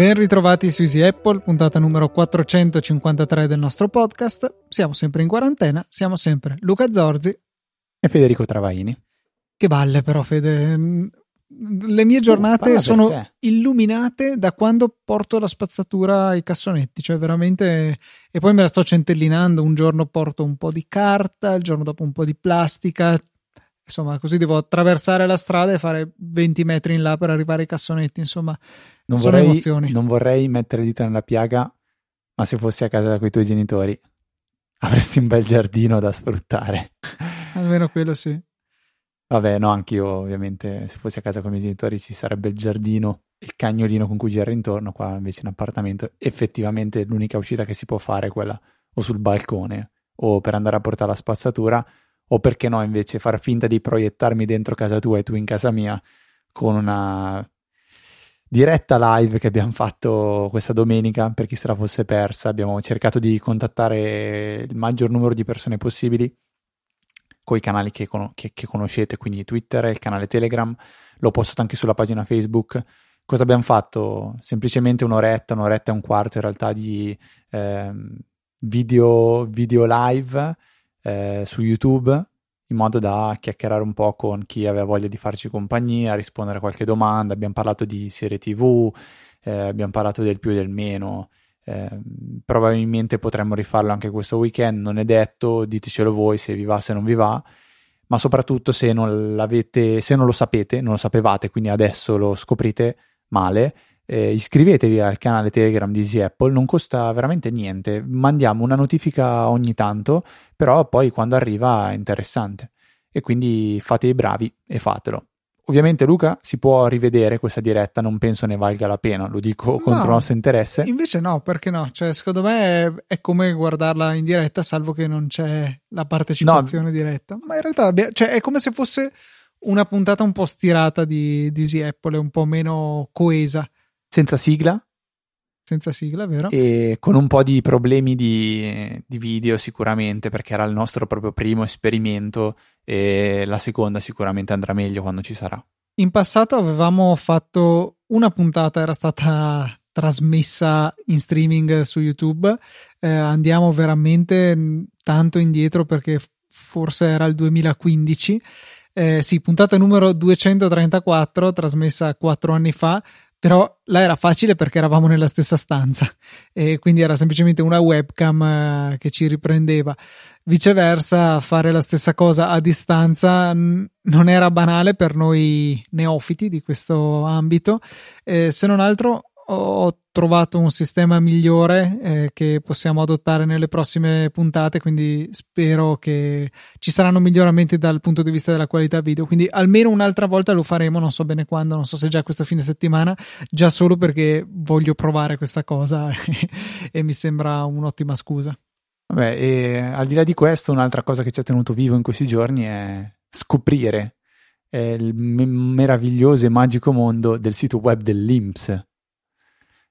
Ben ritrovati su Easy Apple, puntata numero 453 del nostro podcast. Siamo sempre in quarantena, siamo sempre Luca Zorzi e Federico Travaini. Che balle però Fede, le mie giornate oh, sono illuminate da quando porto la spazzatura ai cassonetti, cioè veramente e poi me la sto centellinando, un giorno porto un po' di carta, il giorno dopo un po' di plastica, insomma, così devo attraversare la strada e fare 20 metri in là per arrivare ai cassonetti, insomma, non sono vorrei, emozioni. Non vorrei mettere dita nella piaga, ma se fossi a casa con i tuoi genitori avresti un bel giardino da sfruttare. Almeno quello sì. Vabbè, no, anch'io ovviamente se fossi a casa con i miei genitori ci sarebbe il giardino, il cagnolino con cui girare intorno, qua invece in appartamento. Effettivamente l'unica uscita che si può fare è quella o sul balcone o per andare a portare la spazzatura o perché no invece far finta di proiettarmi dentro casa tua e tu in casa mia con una diretta live che abbiamo fatto questa domenica per chi se la fosse persa abbiamo cercato di contattare il maggior numero di persone possibili i canali che, con- che, che conoscete quindi Twitter il canale Telegram l'ho postato anche sulla pagina Facebook cosa abbiamo fatto? semplicemente un'oretta un'oretta e un quarto in realtà di eh, video, video live eh, su YouTube in modo da chiacchierare un po' con chi aveva voglia di farci compagnia, rispondere a qualche domanda. Abbiamo parlato di serie TV, eh, abbiamo parlato del più e del meno. Eh, probabilmente potremmo rifarlo anche questo weekend, non è detto, ditecelo voi se vi va, se non vi va, ma soprattutto se non se non lo sapete, non lo sapevate, quindi adesso lo scoprite male, eh, iscrivetevi al canale Telegram di Easy Apple, non costa veramente niente, mandiamo una notifica ogni tanto, però poi quando arriva è interessante e quindi fate i bravi e fatelo. Ovviamente Luca si può rivedere questa diretta, non penso ne valga la pena, lo dico no, contro il nostro interesse. Invece no, perché no? Cioè, secondo me è, è, come guardarla in diretta, salvo che non c'è la partecipazione no. diretta. Ma in realtà cioè, è come se fosse una puntata un po' stirata di, di Easy Apple, un po' meno coesa senza sigla. Senza sigla, vero? E con un po' di problemi di, di video sicuramente, perché era il nostro proprio primo esperimento e la seconda sicuramente andrà meglio quando ci sarà. In passato avevamo fatto una puntata, era stata trasmessa in streaming su YouTube. Eh, andiamo veramente tanto indietro perché forse era il 2015. Eh, sì, puntata numero 234, trasmessa quattro anni fa però là era facile perché eravamo nella stessa stanza e quindi era semplicemente una webcam eh, che ci riprendeva. Viceversa, fare la stessa cosa a distanza non era banale per noi neofiti di questo ambito, eh, se non altro ho trovato un sistema migliore eh, che possiamo adottare nelle prossime puntate, quindi spero che ci saranno miglioramenti dal punto di vista della qualità video. Quindi almeno un'altra volta lo faremo, non so bene quando, non so se già questo fine settimana, già solo perché voglio provare questa cosa e mi sembra un'ottima scusa. Vabbè, e al di là di questo, un'altra cosa che ci ha tenuto vivo in questi giorni è scoprire il meraviglioso e magico mondo del sito web dell'Inps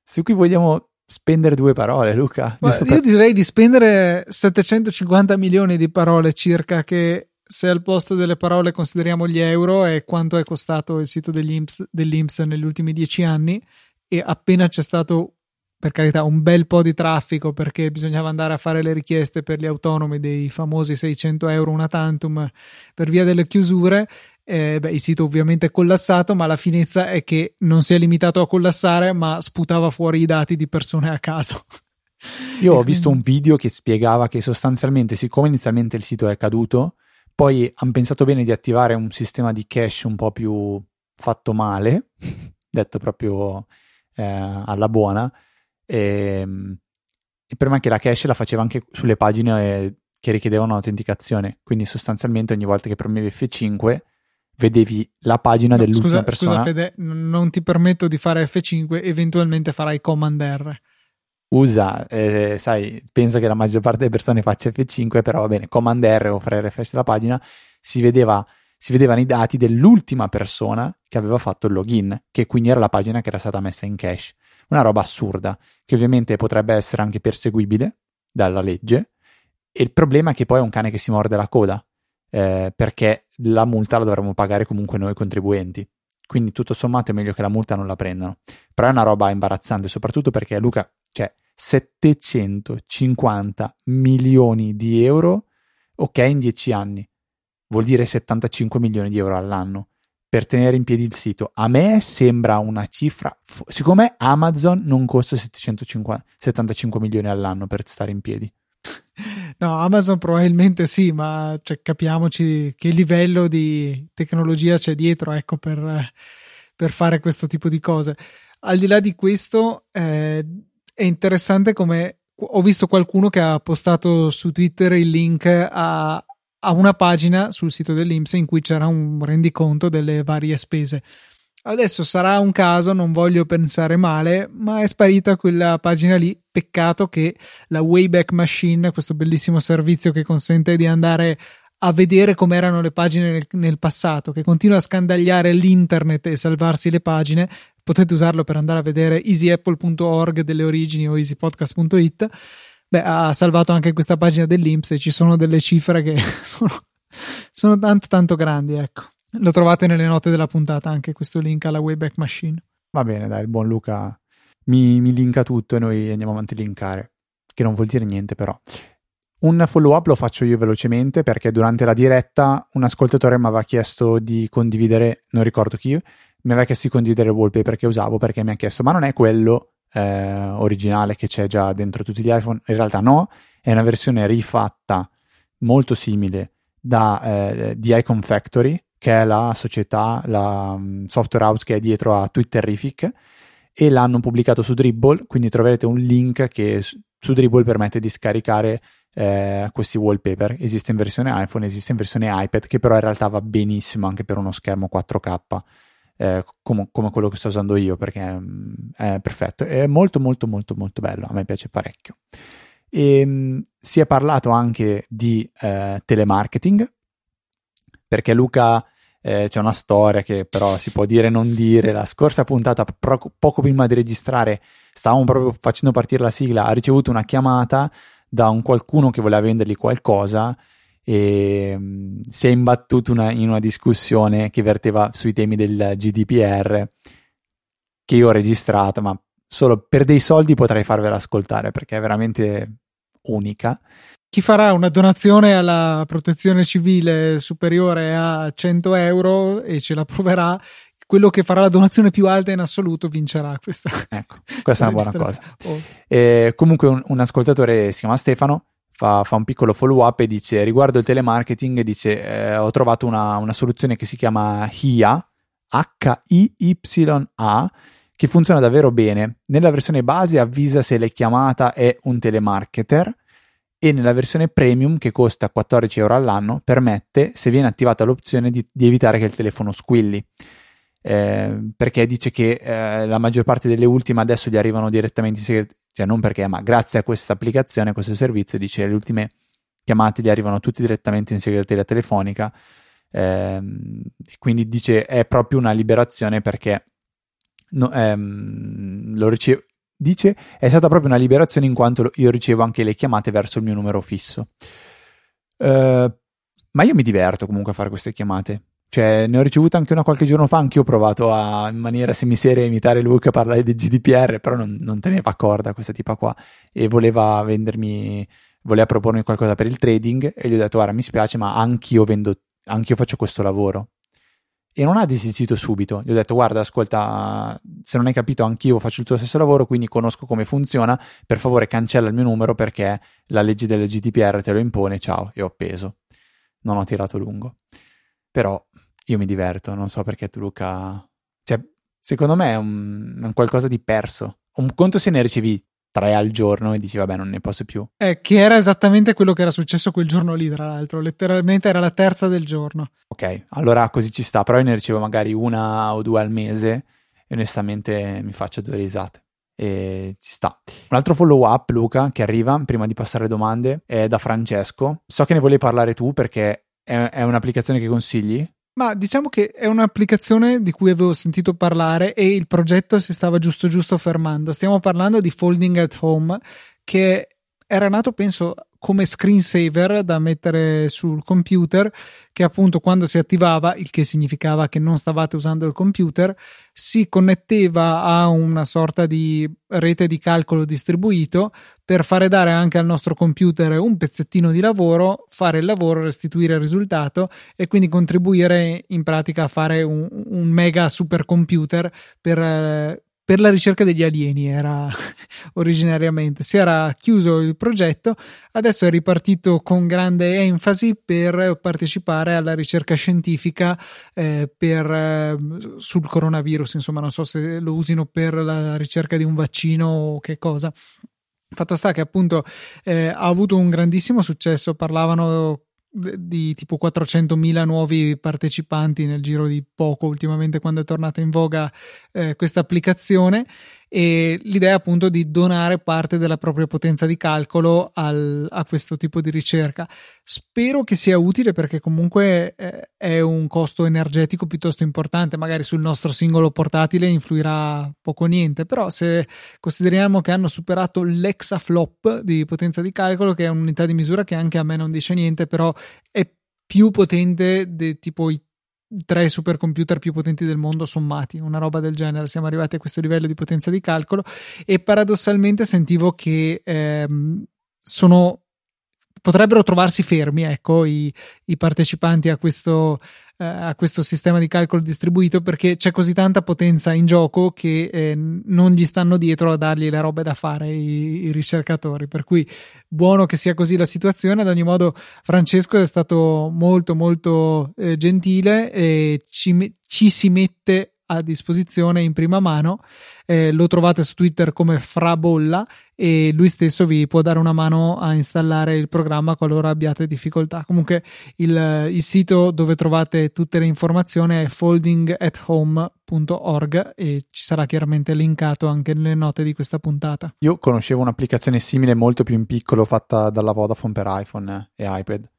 su cui vogliamo spendere due parole, Luca. io per... direi di spendere 750 milioni di parole circa, che se al posto delle parole consideriamo gli euro e quanto è costato il sito degli IMPS, dell'Inps negli ultimi dieci anni, e appena c'è stato per carità, un bel po' di traffico perché bisognava andare a fare le richieste per gli autonomi dei famosi 600 euro una tantum per via delle chiusure. Eh, beh, il sito ovviamente è collassato, ma la finezza è che non si è limitato a collassare, ma sputava fuori i dati di persone a caso. Io ho visto un video che spiegava che sostanzialmente, siccome inizialmente il sito è caduto, poi hanno pensato bene di attivare un sistema di cache un po' più fatto male, detto proprio eh, alla buona, e, ehm, il problema è che la cache la faceva anche sulle pagine eh, che richiedevano autenticazione, quindi sostanzialmente ogni volta che premevi F5 vedevi la pagina no, dell'ultima scusa, persona. Scusa Fede, non ti permetto di fare F5, eventualmente farai Command R. Usa, eh, sai, penso che la maggior parte delle persone faccia F5, però va bene, Command R o fare refresh della pagina, si, vedeva, si vedevano i dati dell'ultima persona che aveva fatto il login, che quindi era la pagina che era stata messa in cache una roba assurda, che ovviamente potrebbe essere anche perseguibile dalla legge, e il problema è che poi è un cane che si morde la coda, eh, perché la multa la dovremmo pagare comunque noi contribuenti. Quindi tutto sommato è meglio che la multa non la prendano. Però è una roba imbarazzante, soprattutto perché Luca, cioè 750 milioni di euro, ok, in 10 anni, vuol dire 75 milioni di euro all'anno per tenere in piedi il sito. A me sembra una cifra, siccome Amazon non costa 750, 75 milioni all'anno per stare in piedi. No, Amazon probabilmente sì, ma cioè, capiamoci che livello di tecnologia c'è dietro, ecco, per, per fare questo tipo di cose. Al di là di questo, eh, è interessante come ho visto qualcuno che ha postato su Twitter il link a, a una pagina sul sito dell'Inps in cui c'era un rendiconto delle varie spese. Adesso sarà un caso, non voglio pensare male, ma è sparita quella pagina lì. Peccato che la Wayback Machine, questo bellissimo servizio che consente di andare a vedere come erano le pagine nel, nel, passato, che continua a scandagliare l'internet e salvarsi le pagine. Potete usarlo per andare a vedere easyapple.org delle origini o easypodcast.it. Beh, ha salvato anche questa pagina dell'Inps e ci sono delle cifre che sono, sono tanto tanto grandi, ecco. Lo trovate nelle note della puntata anche questo link alla Wayback Machine. Va bene, dai, il buon Luca mi, mi linka tutto e noi andiamo avanti a linkare, che non vuol dire niente però. Un follow up lo faccio io velocemente perché durante la diretta un ascoltatore mi aveva chiesto di condividere, non ricordo chi, mi aveva chiesto di condividere il wallpaper che usavo perché mi ha chiesto ma non è quello eh, originale che c'è già dentro tutti gli iPhone? In realtà no, è una versione rifatta molto simile da, eh, di Icon Factory che è la società, la um, software house che è dietro a Twitterific e l'hanno pubblicato su Dribble, quindi troverete un link che su Dribble permette di scaricare eh, questi wallpaper. Esiste in versione iPhone, esiste in versione iPad, che però in realtà va benissimo anche per uno schermo 4K. Eh, come, come, quello che sto usando io perché um, è perfetto è molto molto molto molto bello a me piace parecchio e um, si è parlato anche di eh, telemarketing perché Luca eh, c'è una storia che però si può dire non dire. La scorsa puntata, pro- poco prima di registrare, stavamo proprio facendo partire la sigla, ha ricevuto una chiamata da un qualcuno che voleva vendergli qualcosa e um, si è imbattuto una, in una discussione che verteva sui temi del GDPR che io ho registrato, ma solo per dei soldi potrei farvela ascoltare perché è veramente unica chi farà una donazione alla protezione civile superiore a 100 euro e ce la proverà, quello che farà la donazione più alta in assoluto vincerà questa. Ecco, questa è una buona cosa. Oh. Eh, comunque un, un, ascoltatore si chiama Stefano, fa, fa, un piccolo follow up e dice riguardo il telemarketing, dice eh, ho trovato una, una, soluzione che si chiama HIA, H-I-Y-A, che funziona davvero bene. Nella versione base avvisa se la chiamata è un telemarketer e nella versione premium che costa 14 euro all'anno permette, se viene attivata l'opzione, di, di evitare che il telefono squilli. Eh, perché dice che eh, la maggior parte delle ultime adesso gli arrivano direttamente in segreteria, cioè non perché, ma grazie a questa applicazione, a questo servizio, dice le ultime chiamate gli arrivano tutti direttamente in segreteria telefonica. Eh, quindi dice è proprio una liberazione perché no, ehm, lo ricevo Dice, è stata proprio una liberazione in quanto io ricevo anche le chiamate verso il mio numero fisso. Uh, ma io mi diverto comunque a fare queste chiamate. Cioè, ne ho ricevuta anche una qualche giorno fa, anche io ho provato a, in maniera semiseria a imitare Luca a parlare del GDPR, però non, non teneva corda questa tipa qua e voleva vendermi, voleva propormi qualcosa per il trading e gli ho detto, guarda, mi spiace, ma anch'io vendo, anch'io faccio questo lavoro e non ha desistito subito. Gli ho detto: Guarda, ascolta, se non hai capito, anch'io faccio il tuo stesso lavoro, quindi conosco come funziona. Per favore, cancella il mio numero perché la legge del GDPR te lo impone. Ciao, e ho appeso. Non ho tirato lungo. Però io mi diverto, non so perché tu, Luca. Cioè, secondo me è un, un qualcosa di perso. Un conto se ne ricevi tre al giorno e dici vabbè non ne posso più. Eh, che era esattamente quello che era successo quel giorno lì, tra l'altro, letteralmente era la terza del giorno. Ok, allora così ci sta, però io ne ricevo magari una o due al mese e onestamente mi faccio due risate. E ci sta. Un altro follow up, Luca, che arriva prima di passare domande, è da Francesco. So che ne volevi parlare tu perché è, è un'applicazione che consigli. Ma diciamo che è un'applicazione di cui avevo sentito parlare e il progetto si stava giusto giusto fermando. Stiamo parlando di Folding at Home, che era nato, penso, come screensaver da mettere sul computer che appunto quando si attivava, il che significava che non stavate usando il computer, si connetteva a una sorta di rete di calcolo distribuito per fare dare anche al nostro computer un pezzettino di lavoro, fare il lavoro, restituire il risultato e quindi contribuire in pratica a fare un, un mega supercomputer per per la ricerca degli alieni era originariamente. Si era chiuso il progetto, adesso è ripartito con grande enfasi per partecipare alla ricerca scientifica eh, per, eh, sul coronavirus. Insomma, non so se lo usino per la ricerca di un vaccino o che cosa. Fatto sta che appunto eh, ha avuto un grandissimo successo, parlavano di tipo 400.000 nuovi partecipanti nel giro di poco ultimamente quando è tornata in voga eh, questa applicazione e l'idea appunto di donare parte della propria potenza di calcolo al, a questo tipo di ricerca. Spero che sia utile perché comunque eh, è un costo energetico piuttosto importante, magari sul nostro singolo portatile influirà poco o niente, però se consideriamo che hanno superato l'exaflop di potenza di calcolo, che è un'unità di misura che anche a me non dice niente, però è più potente di tipo i tre supercomputer più potenti del mondo sommati, una roba del genere. Siamo arrivati a questo livello di potenza di calcolo e paradossalmente sentivo che ehm, sono potrebbero trovarsi fermi, ecco, i, i partecipanti a questo, eh, a questo sistema di calcolo distribuito perché c'è così tanta potenza in gioco che eh, non gli stanno dietro a dargli le robe da fare i, i, ricercatori. Per cui buono che sia così la situazione. Ad ogni modo, Francesco è stato molto, molto eh, gentile e ci, ci si mette a disposizione in prima mano. Eh, lo trovate su Twitter come Frabolla e lui stesso vi può dare una mano a installare il programma qualora abbiate difficoltà. Comunque il, il sito dove trovate tutte le informazioni è foldingathome.org e ci sarà chiaramente linkato anche nelle note di questa puntata. Io conoscevo un'applicazione simile molto più in piccolo fatta dalla Vodafone per iPhone e iPad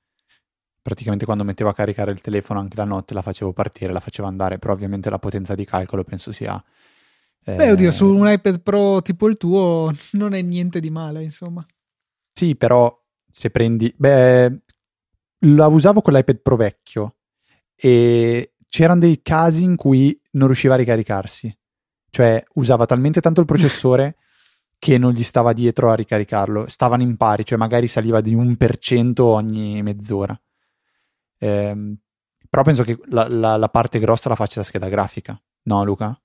praticamente quando mettevo a caricare il telefono anche la notte la facevo partire, la facevo andare, però ovviamente la potenza di calcolo penso sia... Eh... Beh, oddio, su un iPad Pro tipo il tuo non è niente di male, insomma. Sì, però se prendi... Beh, la usavo con l'iPad Pro vecchio e c'erano dei casi in cui non riusciva a ricaricarsi. Cioè, usava talmente tanto il processore che non gli stava dietro a ricaricarlo. Stavano in pari, cioè magari saliva di un per cento ogni mezz'ora. Eh, però penso che la, la, la, parte grossa la faccia la scheda grafica, no Luca?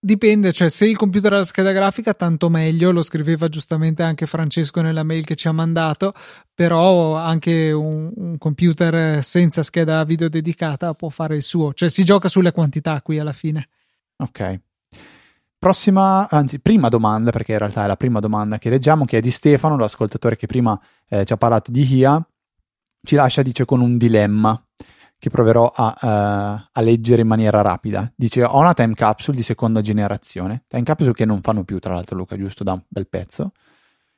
Dipende, cioè se il computer ha la scheda grafica tanto meglio, lo scriveva giustamente anche Francesco nella mail che ci ha mandato, però anche un, un computer senza scheda video dedicata può fare il suo, cioè si gioca sulle quantità qui alla fine. Ok. Prossima, anzi, prima domanda, perché in realtà è la prima domanda che leggiamo, che è di Stefano, l'ascoltatore che prima eh, ci ha parlato di HIA ci lascia, dice, con un dilemma che proverò a, uh, a, leggere in maniera rapida. Dice: Ho una time capsule di seconda generazione. Time capsule che non fanno più, tra l'altro, Luca, giusto da un bel pezzo.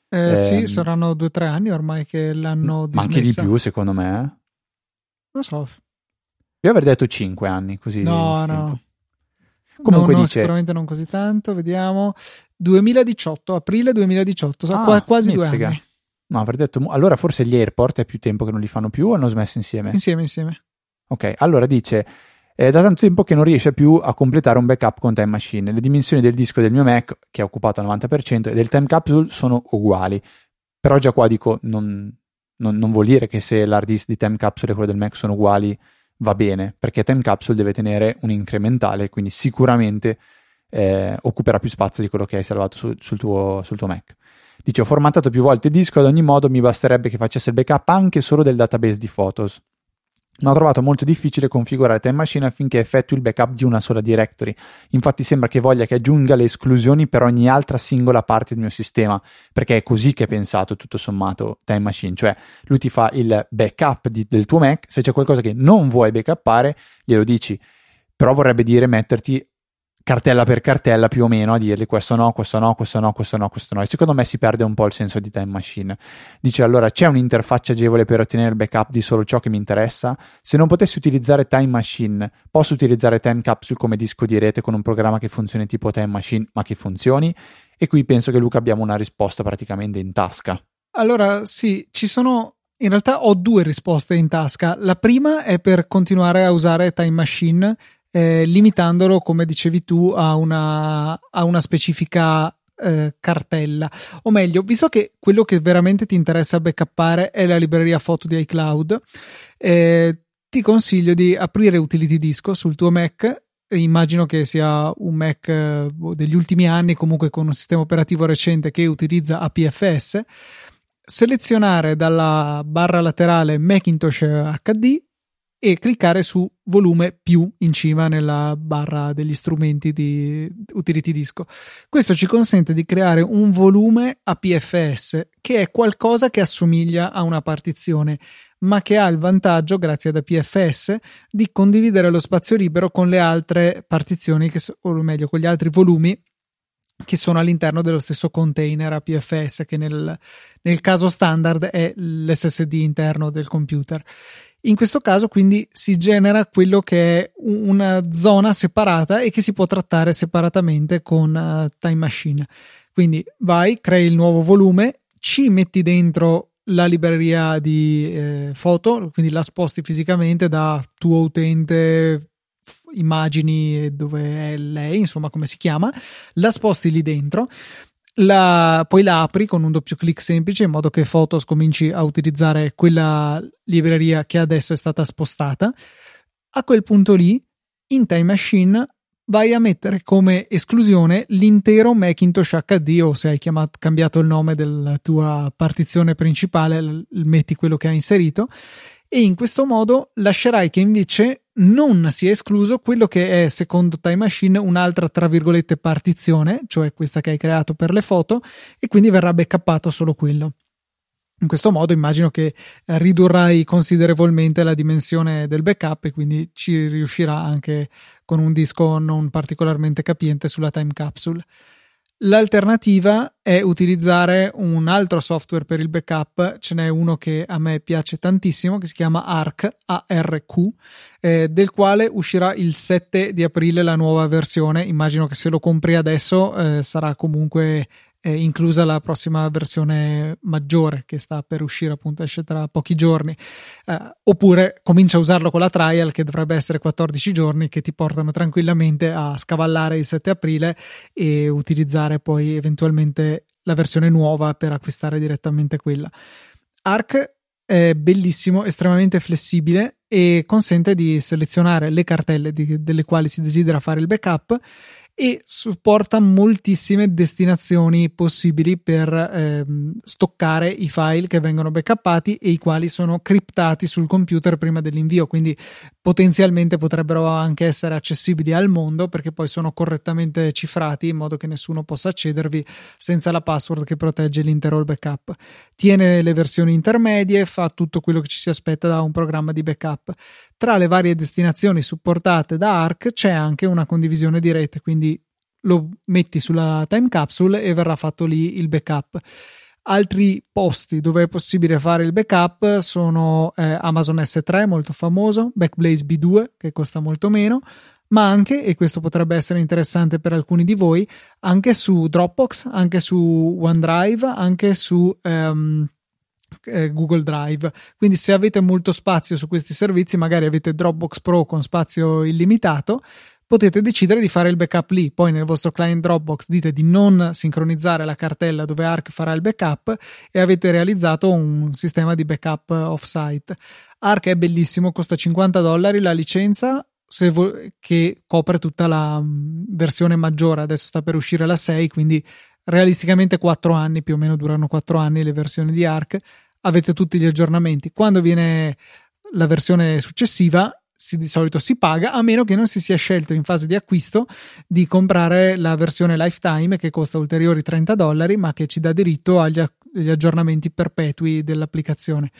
Eh, eh, sì, saranno due o tre anni ormai che l'hanno dismessa. Ma anche di più, secondo me. Eh. Non so. Io avrei detto cinque anni, così. No, no. Comunque no, no, dice... sicuramente non così tanto, vediamo. 2018, aprile 2018, ah, quasi due anni. No, avrei detto. Allora forse gli airport è più tempo che non li fanno più o hanno smesso insieme? Insieme, insieme. Ok, allora dice. È da tanto tempo che non riesce più a completare un backup con Time Machine. Le dimensioni del disco del mio Mac, che è occupato al 90%, e del Time Capsule sono uguali. Però già qua dico, non, non, non vuol dire che se l'hard disk di Time Capsule e quello del Mac sono uguali va bene, perché Time Capsule deve tenere un incrementale, quindi sicuramente eh, occuperà più spazio di quello che hai salvato su, sul, tuo, sul tuo Mac. Dice ho formattato più volte il disco ad ogni modo mi basterebbe che facesse il backup anche solo del database di Photos. Ma ho trovato molto difficile configurare Time Machine affinché effettui il backup di una sola directory. Infatti sembra che voglia che aggiunga le esclusioni per ogni altra singola parte del mio sistema, perché è così che è pensato tutto sommato Time Machine, cioè lui ti fa il backup di, del tuo Mac, se c'è qualcosa che non vuoi backuppare glielo dici, però vorrebbe dire metterti cartella per cartella più o meno a dirgli questo no, questo no, questo no, questo no, questo no. E secondo me si perde un po' il senso di time machine. Dice allora c'è un'interfaccia agevole per ottenere il backup di solo ciò che mi interessa? Se non potessi utilizzare time machine, posso utilizzare time capsule come disco di rete con un programma che funzioni tipo time machine ma che funzioni? E qui penso che Luca abbiamo una risposta praticamente in tasca. Allora sì, ci sono in realtà ho due risposte in tasca. La prima è per continuare a usare Time Machine eh, limitandolo, come dicevi tu, a una, a una specifica eh, cartella. O meglio, visto che quello che veramente ti interessa backuppare è la libreria foto di iCloud, eh, ti consiglio di aprire Utility Disco sul tuo Mac. Immagino che sia un Mac eh, degli ultimi anni, comunque con un sistema operativo recente che utilizza APFS. Selezionare dalla barra laterale Macintosh HD e cliccare su volume più in cima nella barra degli strumenti di utility disco. Questo ci consente di creare un volume APFS che è qualcosa che assomiglia a una partizione ma che ha il vantaggio, grazie ad APFS, di condividere lo spazio libero con le altre partizioni, che, o meglio, con gli altri volumi che sono all'interno dello stesso container APFS, che nel, nel caso standard è l'SSD interno del computer. In questo caso quindi si genera quello che è una zona separata e che si può trattare separatamente con uh, Time Machine. Quindi vai, crei il nuovo volume, ci metti dentro la libreria di eh, foto, quindi la sposti fisicamente da tuo utente, immagini dove è lei, insomma come si chiama, la sposti lì dentro la, poi la apri con un doppio clic semplice in modo che Photos cominci a utilizzare quella libreria che adesso è stata spostata. A quel punto lì, in Time Machine, vai a mettere come esclusione l'intero Macintosh HD o se hai chiamato, cambiato il nome della tua partizione principale, metti quello che hai inserito e in questo modo lascerai che invece non sia escluso quello che è secondo Time Machine un'altra tra virgolette partizione, cioè questa che hai creato per le foto e quindi verrà backuppato solo quello. In questo modo immagino che ridurrai considerevolmente la dimensione del backup e quindi ci riuscirà anche con un disco non particolarmente capiente sulla time capsule. L'alternativa è utilizzare un altro software per il backup, ce n'è uno che a me piace tantissimo che si chiama ARC, ARQ, eh, del quale uscirà il 7 di aprile la nuova versione. Immagino che se lo compri adesso eh, sarà comunque eh, inclusa la prossima versione maggiore che sta per uscire, appunto, esce tra pochi giorni. Eh, oppure comincia a usarlo con la trial che dovrebbe essere 14 giorni che ti portano tranquillamente a scavallare il 7 aprile e utilizzare poi eventualmente la versione nuova per acquistare direttamente quella. Arc è bellissimo, estremamente flessibile e consente di selezionare le cartelle di, delle quali si desidera fare il backup e supporta moltissime destinazioni possibili per ehm, stoccare i file che vengono backuppati e i quali sono criptati sul computer prima dell'invio, quindi potenzialmente potrebbero anche essere accessibili al mondo perché poi sono correttamente cifrati in modo che nessuno possa accedervi senza la password che protegge l'intero backup. Tiene le versioni intermedie, fa tutto quello che ci si aspetta da un programma di backup. Tra le varie destinazioni supportate da ARC c'è anche una condivisione di rete, quindi lo metti sulla time capsule e verrà fatto lì il backup. Altri posti dove è possibile fare il backup sono eh, Amazon S3, molto famoso, Backblaze B2, che costa molto meno, ma anche, e questo potrebbe essere interessante per alcuni di voi, anche su Dropbox, anche su OneDrive, anche su um, eh, Google Drive. Quindi se avete molto spazio su questi servizi, magari avete Dropbox Pro con spazio illimitato, potete decidere di fare il backup lì. Poi nel vostro client Dropbox dite di non sincronizzare la cartella dove Arc farà il backup e avete realizzato un sistema di backup off-site. Arc è bellissimo, costa 50 dollari la licenza vo- che copre tutta la mm, versione maggiore. Adesso sta per uscire la 6, quindi realisticamente 4 anni, più o meno durano 4 anni le versioni di Arc, avete tutti gli aggiornamenti. Quando viene la versione successiva, si, di solito si paga, a meno che non si sia scelto in fase di acquisto di comprare la versione lifetime che costa ulteriori 30 dollari, ma che ci dà diritto agli, agli aggiornamenti perpetui dell'applicazione.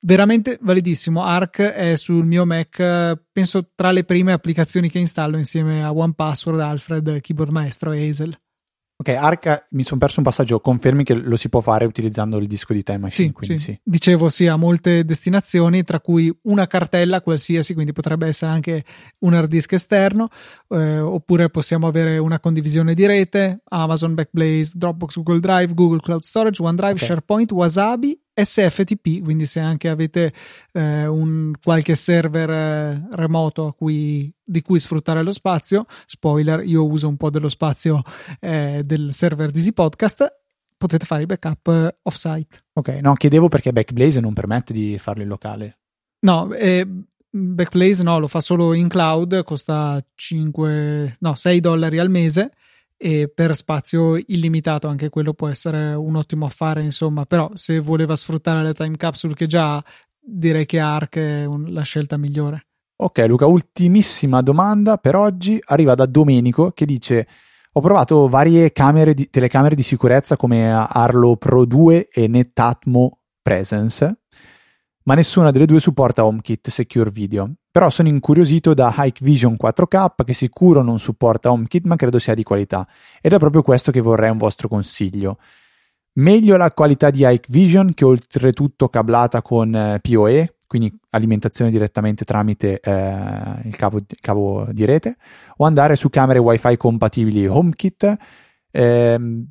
Veramente validissimo. Arc è sul mio Mac, penso tra le prime applicazioni che installo insieme a OnePassword, Alfred, Keyboard Maestro e Hazel. Ok, Arc mi sono perso un passaggio, confermi che lo si può fare utilizzando il disco di Time Machine? Sì, sì. sì. dicevo sì, ha molte destinazioni, tra cui una cartella qualsiasi, quindi potrebbe essere anche un hard disk esterno, eh, oppure possiamo avere una condivisione di rete, Amazon Backblaze, Dropbox, Google Drive, Google Cloud Storage, OneDrive, okay. SharePoint, Wasabi SFTP, quindi se anche avete eh, un, qualche server eh, remoto cui, di cui sfruttare lo spazio, spoiler, io uso un po' dello spazio eh, del server di Easy Podcast, potete fare i backup eh, off-site. Ok, no, chiedevo perché Backblaze non permette di farlo in locale. No, eh, Backblaze no, lo fa solo in cloud, costa 5, no, 6 dollari al mese e per spazio illimitato anche quello può essere un ottimo affare insomma però se voleva sfruttare le time capsule che già direi che Arc è un, la scelta migliore. Ok Luca ultimissima domanda per oggi. Arriva da Domenico che dice ho provato varie di, telecamere di sicurezza come Arlo Pro 2 e Netatmo Presence ma nessuna delle due supporta HomeKit Secure Video. Però sono incuriosito da Hikvision 4K che sicuro non supporta HomeKit ma credo sia di qualità ed è proprio questo che vorrei un vostro consiglio. Meglio la qualità di Hikvision che oltretutto cablata con eh, PoE, quindi alimentazione direttamente tramite eh, il cavo, cavo, di rete, o andare su camere WiFi compatibili HomeKit. Eh,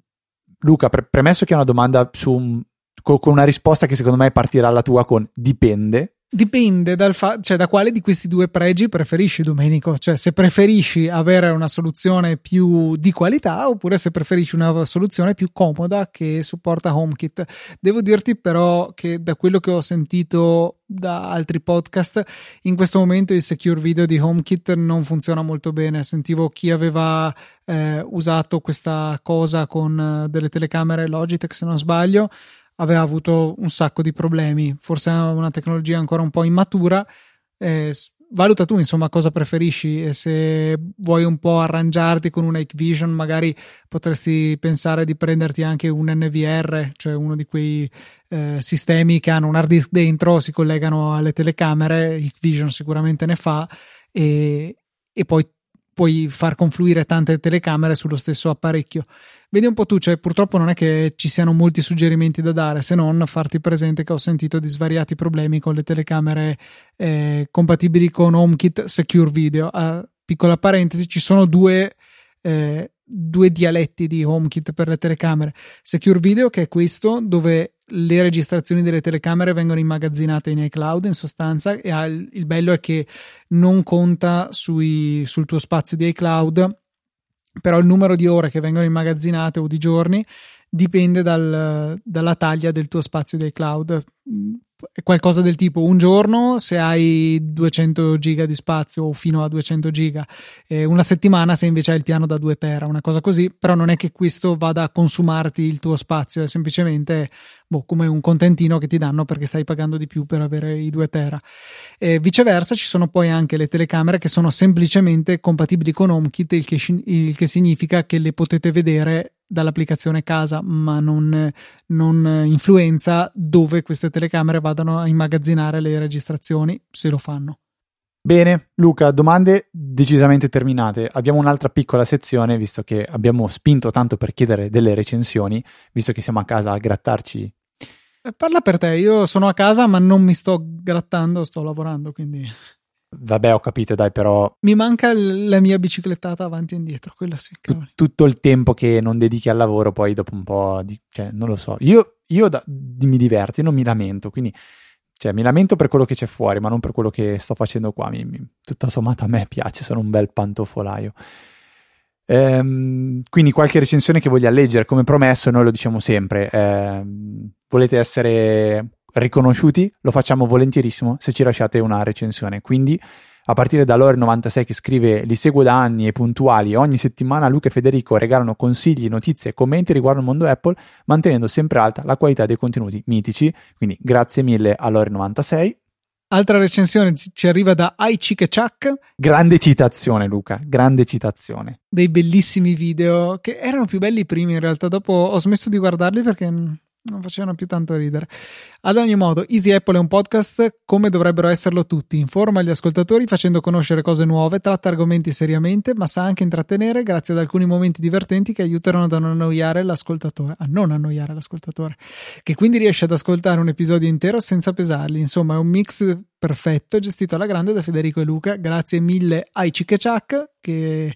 Luca, pre- premesso che è una domanda su un, con una risposta che secondo me partirà la tua con dipende, Dipende dal fa- cioè da quale di questi due pregi preferisci, Domenico. Cioè, se preferisci avere una soluzione più di qualità oppure se preferisci una soluzione più comoda che supporta HomeKit. Devo dirti, però, che da quello che ho sentito da altri podcast, in questo momento il secure video di HomeKit non funziona molto bene. Sentivo chi aveva eh, usato questa cosa con eh, delle telecamere Logitech, se non sbaglio aveva avuto un sacco di problemi, forse è una tecnologia ancora un po' immatura. Eh, valuta tu insomma cosa preferisci e se vuoi un po' arrangiarti con un Hikvision magari potresti pensare di prenderti anche un NVR cioè uno di quei eh, sistemi che hanno un hard disk dentro si collegano alle telecamere Hikvision sicuramente ne fa e, e poi puoi far confluire tante telecamere sullo stesso apparecchio. Vedi un po' tu, cioè purtroppo non è che ci siano molti suggerimenti da dare, se non farti presente che ho sentito di svariati problemi con le telecamere eh, compatibili con HomeKit Secure Video. Uh, piccola parentesi, ci sono due eh, due dialetti di HomeKit per le telecamere. Secure Video, che è questo, dove le registrazioni delle telecamere vengono immagazzinate in iCloud in sostanza e il, il bello è che non conta sui, sul tuo spazio di iCloud però il numero di ore che vengono immagazzinate o di giorni dipende dal, dalla taglia del tuo spazio di iCloud. È qualcosa del tipo un giorno se hai 200 giga di spazio o fino a 200 giga eh, una settimana se invece hai il piano da 2 tera una cosa così però non è che questo vada a consumarti il tuo spazio è semplicemente boh, come un contentino che ti danno perché stai pagando di più per avere i 2 tera e viceversa ci sono poi anche le telecamere che sono semplicemente compatibili con HomeKit il che, il che significa che le potete vedere dall'applicazione casa, ma non, non, influenza dove queste telecamere vadano a immagazzinare le registrazioni, se lo fanno. Bene, Luca, domande decisamente terminate. Abbiamo un'altra piccola sezione, visto che abbiamo spinto tanto per chiedere delle recensioni, visto che siamo a casa a grattarci. Parla per te, io sono a casa ma non mi sto grattando, sto lavorando, quindi... Vabbè, ho capito, dai, però. Mi manca la mia biciclettata avanti e indietro, quella sì. T- tutto il tempo che non dedichi al lavoro, poi dopo un po'. Di... cioè, non lo so. Io, io da... mi diverto, io non mi lamento, quindi. Cioè, mi lamento per quello che c'è fuori, ma non per quello che sto facendo qua. Mi, mi... Tutto sommato a me piace, sono un bel pantofolaio. Ehm, quindi qualche recensione che voglia leggere, come promesso, noi lo diciamo sempre. Ehm, volete essere riconosciuti, lo facciamo volentierissimo se ci lasciate una recensione. Quindi a partire da Lore96 che scrive li seguo da anni e puntuali, ogni settimana Luca e Federico regalano consigli, notizie e commenti riguardo il mondo Apple, mantenendo sempre alta la qualità dei contenuti mitici. Quindi grazie mille a Lore96. Altra recensione ci arriva da iChickechak. Grande citazione, Luca, grande citazione. Dei bellissimi video che erano più belli primi in realtà. Dopo ho smesso di guardarli perché non facevano più tanto ridere. Ad ogni modo, Easy Apple è un podcast come dovrebbero esserlo tutti. Informa gli ascoltatori facendo conoscere cose nuove, tratta argomenti seriamente, ma sa anche intrattenere grazie ad alcuni momenti divertenti che aiutano ad annoiare l'ascoltatore, a non annoiare l'ascoltatore, che quindi riesce ad ascoltare un episodio intero senza pesarli. Insomma, è un mix perfetto gestito alla grande da Federico e Luca. Grazie mille ai Cicchechac che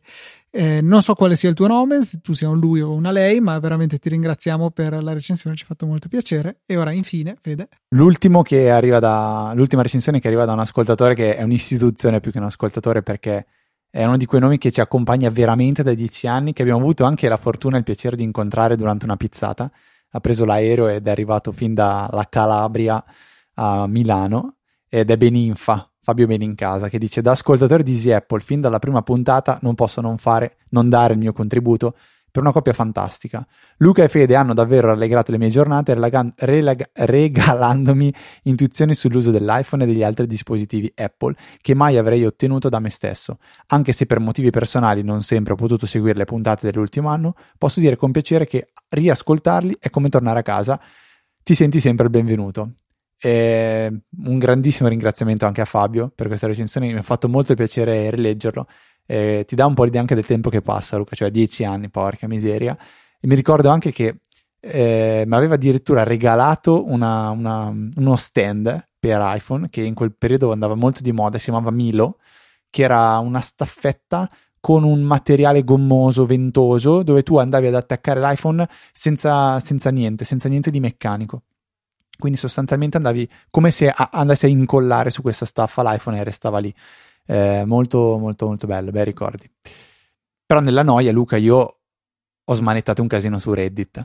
eh, non so quale sia il tuo nome, se tu sia un lui o una lei, ma veramente ti ringraziamo per la recensione, ci ha fatto molto piacere. E ora, infine, Fede. L'ultima recensione che arriva da un ascoltatore che è un'istituzione più che un ascoltatore perché è uno di quei nomi che ci accompagna veramente da dieci anni, che abbiamo avuto anche la fortuna e il piacere di incontrare durante una pizzata. Ha preso l'aereo ed è arrivato fin dalla Calabria a Milano ed è Beninfa, Fabio Benincasa, che dice da ascoltatore di Easy Apple fin dalla prima puntata non posso non fare, non dare il mio contributo per una coppia fantastica. Luca e Fede hanno davvero rallegrato le mie giornate relag- relag- regalandomi intuizioni sull'uso dell'iPhone e degli altri dispositivi Apple che mai avrei ottenuto da me stesso. Anche se per motivi personali non sempre ho potuto seguire le puntate dell'ultimo anno, posso dire con piacere che riascoltarli è come tornare a casa. Ti senti sempre il benvenuto. E un grandissimo ringraziamento anche a Fabio per questa recensione, mi ha fatto molto piacere rileggerlo. E ti dà un po' l'idea anche del tempo che passa, Luca, cioè dieci anni, porca miseria. E mi ricordo anche che eh, mi aveva addirittura regalato una, una, uno stand per iPhone che in quel periodo andava molto di moda, si chiamava Milo, che era una staffetta con un materiale gommoso, ventoso, dove tu andavi ad attaccare l'iPhone senza, senza niente, senza niente di meccanico. Quindi sostanzialmente andavi come se andassi a incollare su questa staffa l'iPhone e restava lì. Eh, molto, molto, molto bello, bei ricordi. Però nella noia, Luca, io ho smanettato un casino su Reddit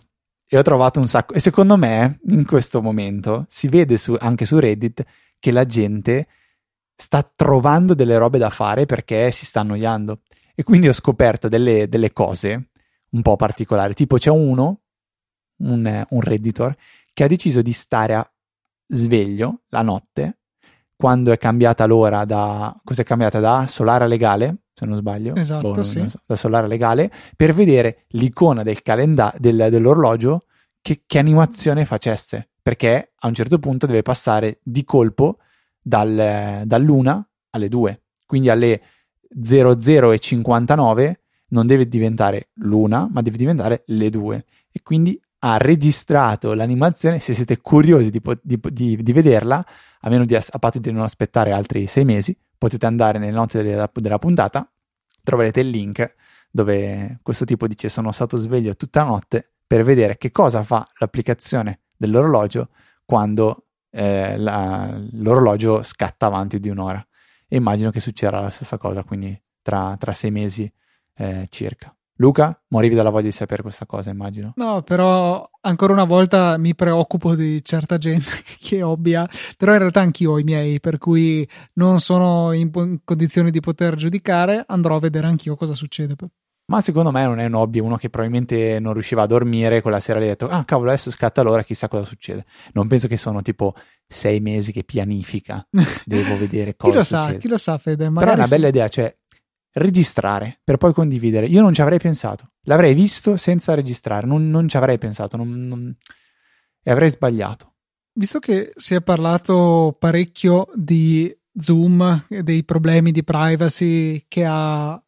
e ho trovato un sacco. E secondo me, in questo momento, si vede su, anche su Reddit che la gente sta trovando delle robe da fare perché si sta annoiando. E quindi ho scoperto delle, delle cose un po' particolari. Tipo, c'è uno, un, un redditor, che ha deciso di stare a sveglio la notte quando è cambiata l'ora da cos'è cambiata da solare legale se non sbaglio. Esatto boh, sì. so, da solare legale per vedere l'icona del calendario del, dell'orologio che, che, animazione facesse perché a un certo punto deve passare di colpo dal, dall'una alle due. Quindi alle 00 e 59 non deve diventare l'una ma deve diventare le due. E quindi ha registrato l'animazione. Se siete curiosi di, di, di, di vederla, a meno di, a patto di non aspettare altri sei mesi, potete andare nelle note della, della puntata, troverete il link dove questo tipo dice sono stato sveglio tutta notte per vedere che cosa fa l'applicazione dell'orologio quando eh, la, l'orologio scatta avanti di un'ora. E immagino che succederà la stessa cosa, quindi tra, tra sei mesi eh, circa. Luca, morivi dalla voglia di sapere questa cosa, immagino. No, però ancora una volta mi preoccupo di certa gente che obbia, però in realtà anch'io ho i miei, per cui non sono in, condizioni di poter giudicare, andrò a vedere anch'io cosa succede. Ma secondo me non è un hobby, uno che probabilmente non riusciva a dormire, quella sera gli ha detto, ah cavolo, adesso scatta l'ora, chissà cosa succede. Non penso che sono tipo sei mesi che pianifica, devo vedere cosa chi lo succede. sa, chi lo sa Fede, Però è una bella idea, cioè registrare per poi condividere. Io non ci avrei pensato, l'avrei visto senza registrare, non, non ci avrei pensato non, non... e avrei sbagliato. Visto che si è parlato parecchio di Zoom, dei problemi di privacy che ha, ha,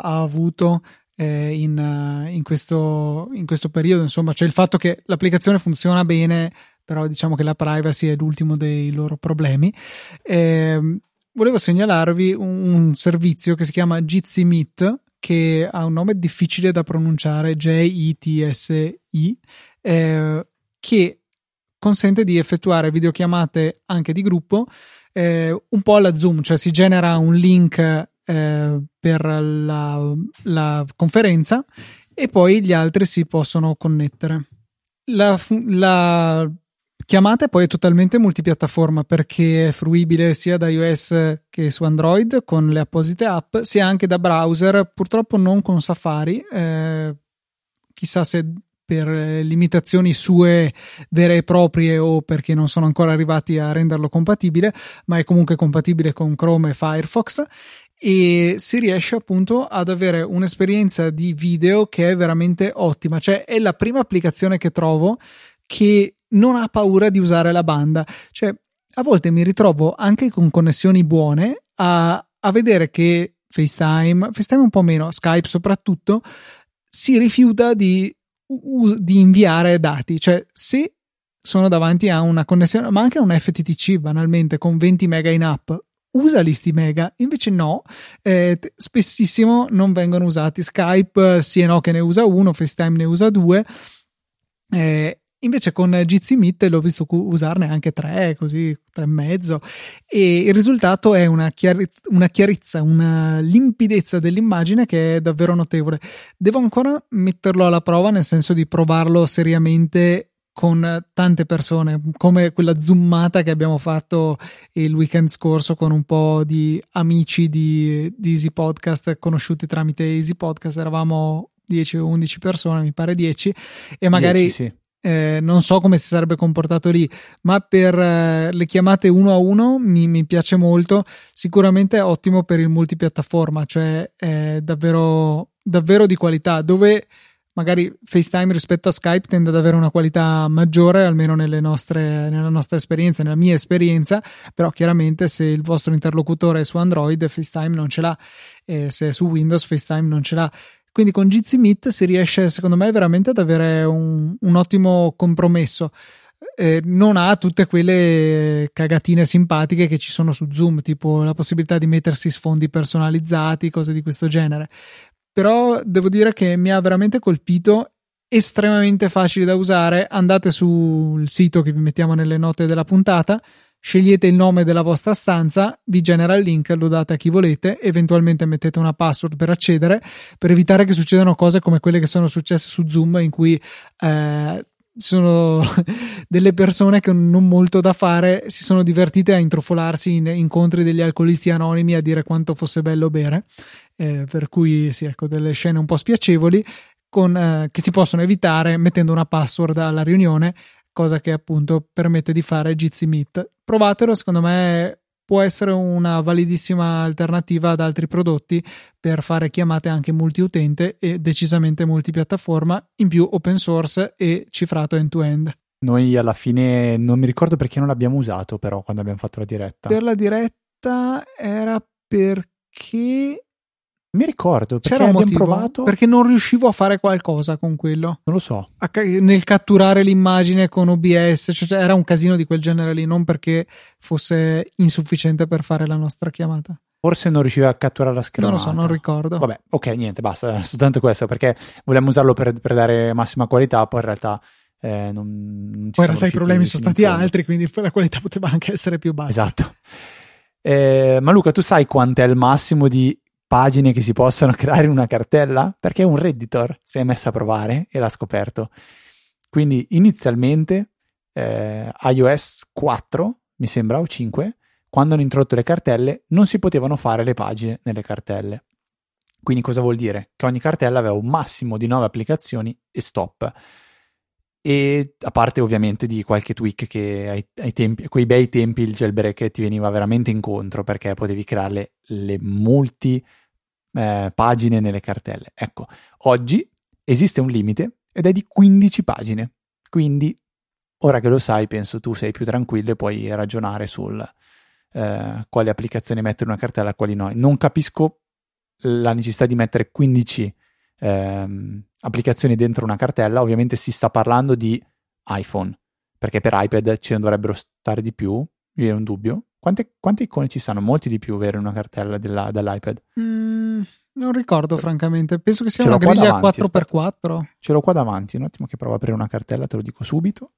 ha avuto eh, in, in, questo, in questo periodo, insomma, cioè il fatto che l'applicazione funziona bene, però diciamo che la privacy è l'ultimo dei loro problemi. Eh, volevo segnalarvi un, un servizio che si chiama Jitsi Meet, che ha un nome difficile da pronunciare, J-I-T-S-I, eh, che consente di effettuare videochiamate anche di gruppo, eh, un po' alla Zoom, cioè si genera un link eh, per la, la, conferenza e poi gli altri si possono connettere. La, la chiamata poi è totalmente multipiattaforma perché è fruibile sia da iOS che su Android con le apposite app, sia anche da browser, purtroppo non con Safari. Eh, chissà se per limitazioni sue vere e proprie o perché non sono ancora arrivati a renderlo compatibile, ma è comunque compatibile con Chrome e Firefox e si riesce appunto ad avere un'esperienza di video che è veramente ottima, cioè è la prima applicazione che trovo che non ha paura di usare la banda. Cioè, a volte mi ritrovo anche con connessioni buone a, a vedere che FaceTime, FaceTime un po' meno, Skype soprattutto, si rifiuta di, di inviare dati. Cioè, se sono davanti a una connessione, ma anche a un FTTC banalmente con 20 mega in app, usa sti mega, invece no, eh, spessissimo non vengono usati. Skype sì e no che ne usa uno, FaceTime ne usa due. Eh, Invece con Jitsi Meet l'ho visto usarne anche tre, così tre e mezzo, e il risultato è una, chiari- una chiarezza, una limpidezza dell'immagine che è davvero notevole. Devo ancora metterlo alla prova, nel senso di provarlo seriamente con tante persone, come quella zoomata che abbiamo fatto il weekend scorso con un po' di amici di, di Easy Podcast conosciuti tramite Easy Podcast. Eravamo 10 o 11 persone, mi pare 10, e magari 10, sì. Eh, non so come si sarebbe comportato lì, ma per eh, le chiamate uno a uno mi, mi, piace molto. Sicuramente è ottimo per il multipiattaforma, cioè è davvero, davvero di qualità. Dove magari FaceTime rispetto a Skype tende ad avere una qualità maggiore, almeno nostre, nella nostra esperienza, nella mia esperienza, però chiaramente se il vostro interlocutore è su Android, FaceTime non ce l'ha, e se è su Windows, FaceTime non ce l'ha. Quindi con Jitsi Meet si riesce, secondo me, veramente ad avere un, un ottimo compromesso. Eh, non ha tutte quelle cagatine simpatiche che ci sono su Zoom, tipo la possibilità di mettersi sfondi personalizzati, cose di questo genere. Però devo dire che mi ha veramente colpito estremamente facile da usare. Andate sul sito che vi mettiamo nelle note della puntata scegliete il nome della vostra stanza vi genera il link lo date a chi volete eventualmente mettete una password per accedere per evitare che succedano cose come quelle che sono successe su Zoom in cui eh, sono delle persone che non molto da fare si sono divertite a intrufolarsi in incontri degli alcolisti anonimi a dire quanto fosse bello bere eh, per cui sì, ecco, delle scene un po' spiacevoli con, eh, che si possono evitare mettendo una password alla riunione, cosa che appunto permette di fare Jitsi Meet. Provatelo, secondo me può essere una validissima alternativa ad altri prodotti per fare chiamate anche multiutente e decisamente multipiattaforma, in più open source e cifrato end-to-end. Noi alla fine non mi ricordo perché non l'abbiamo usato però quando abbiamo fatto la diretta. Per la diretta era perché mi ricordo perché C'era un motivo, provato. Perché non riuscivo a fare qualcosa con quello. Non lo so. Ca- nel catturare l'immagine con OBS, cioè, cioè era un casino di quel genere lì, non perché fosse insufficiente per fare la nostra chiamata. Forse non riusciva a catturare la schermata. Non lo so, non ricordo. Vabbè, ok, niente, basta, soltanto questo, perché volevamo usarlo per, per dare massima qualità, poi in realtà eh, non, non Poi in realtà i problemi sono stati altri, quindi la qualità poteva anche essere più bassa. Esatto. Eh, ma Luca, tu sai quanto è il massimo di pagine che si possono creare in una cartella? Perché un Redditor si è messo a provare e l'ha scoperto. Quindi inizialmente eh, iOS 4, mi sembra, o 5, quando hanno introdotto le cartelle, non si potevano fare le pagine nelle cartelle. Quindi cosa vuol dire? Che ogni cartella aveva un massimo di 9 applicazioni e stop e a parte ovviamente di qualche tweak che ai, ai tempi, quei bei tempi il jailbreak ti veniva veramente incontro perché potevi creare le multi eh, pagine nelle cartelle. Ecco, oggi esiste un limite ed è di 15 pagine, quindi ora che lo sai penso tu sei più tranquillo e puoi ragionare sul eh, quali applicazioni mettere in una cartella e quali no. Non capisco la necessità di mettere 15 ehm, applicazioni dentro una cartella, ovviamente si sta parlando di iPhone, perché per iPad ce ne dovrebbero stare di più, mi viene un dubbio. Quante, quante icone ci stanno? Molti di più, vero, in una cartella della, dell'iPad? Mm, non ricordo, francamente. Penso che sia Ce una griglia davanti, 4x4. Ce l'ho qua davanti, un attimo che provo a aprire una cartella, te lo dico subito.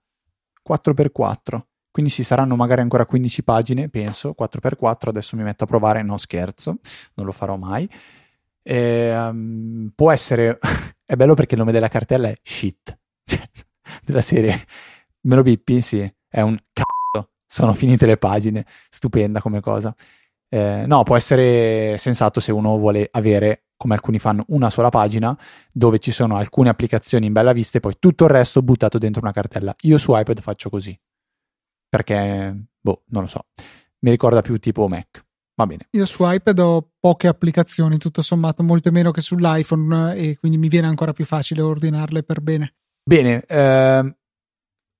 4x4. Quindi ci saranno magari ancora 15 pagine, penso, 4x4. Adesso mi metto a provare, no scherzo, non lo farò mai. E, um, può essere è bello perché il nome della cartella è shit. Cioè, della serie. Me lo bippi? Sì, è un cazzo. Sono finite le pagine. Stupenda come cosa. Eh, no, può essere sensato se uno vuole avere come alcuni fanno una sola pagina dove ci sono alcune applicazioni in bella vista e poi tutto il resto buttato dentro una cartella. Io su iPad faccio così. Perché boh, non lo so. Mi ricorda più tipo Mac Va bene. Io su iPad ho poche applicazioni, tutto sommato, molte meno che sull'iPhone e quindi mi viene ancora più facile ordinarle per bene. Bene, eh,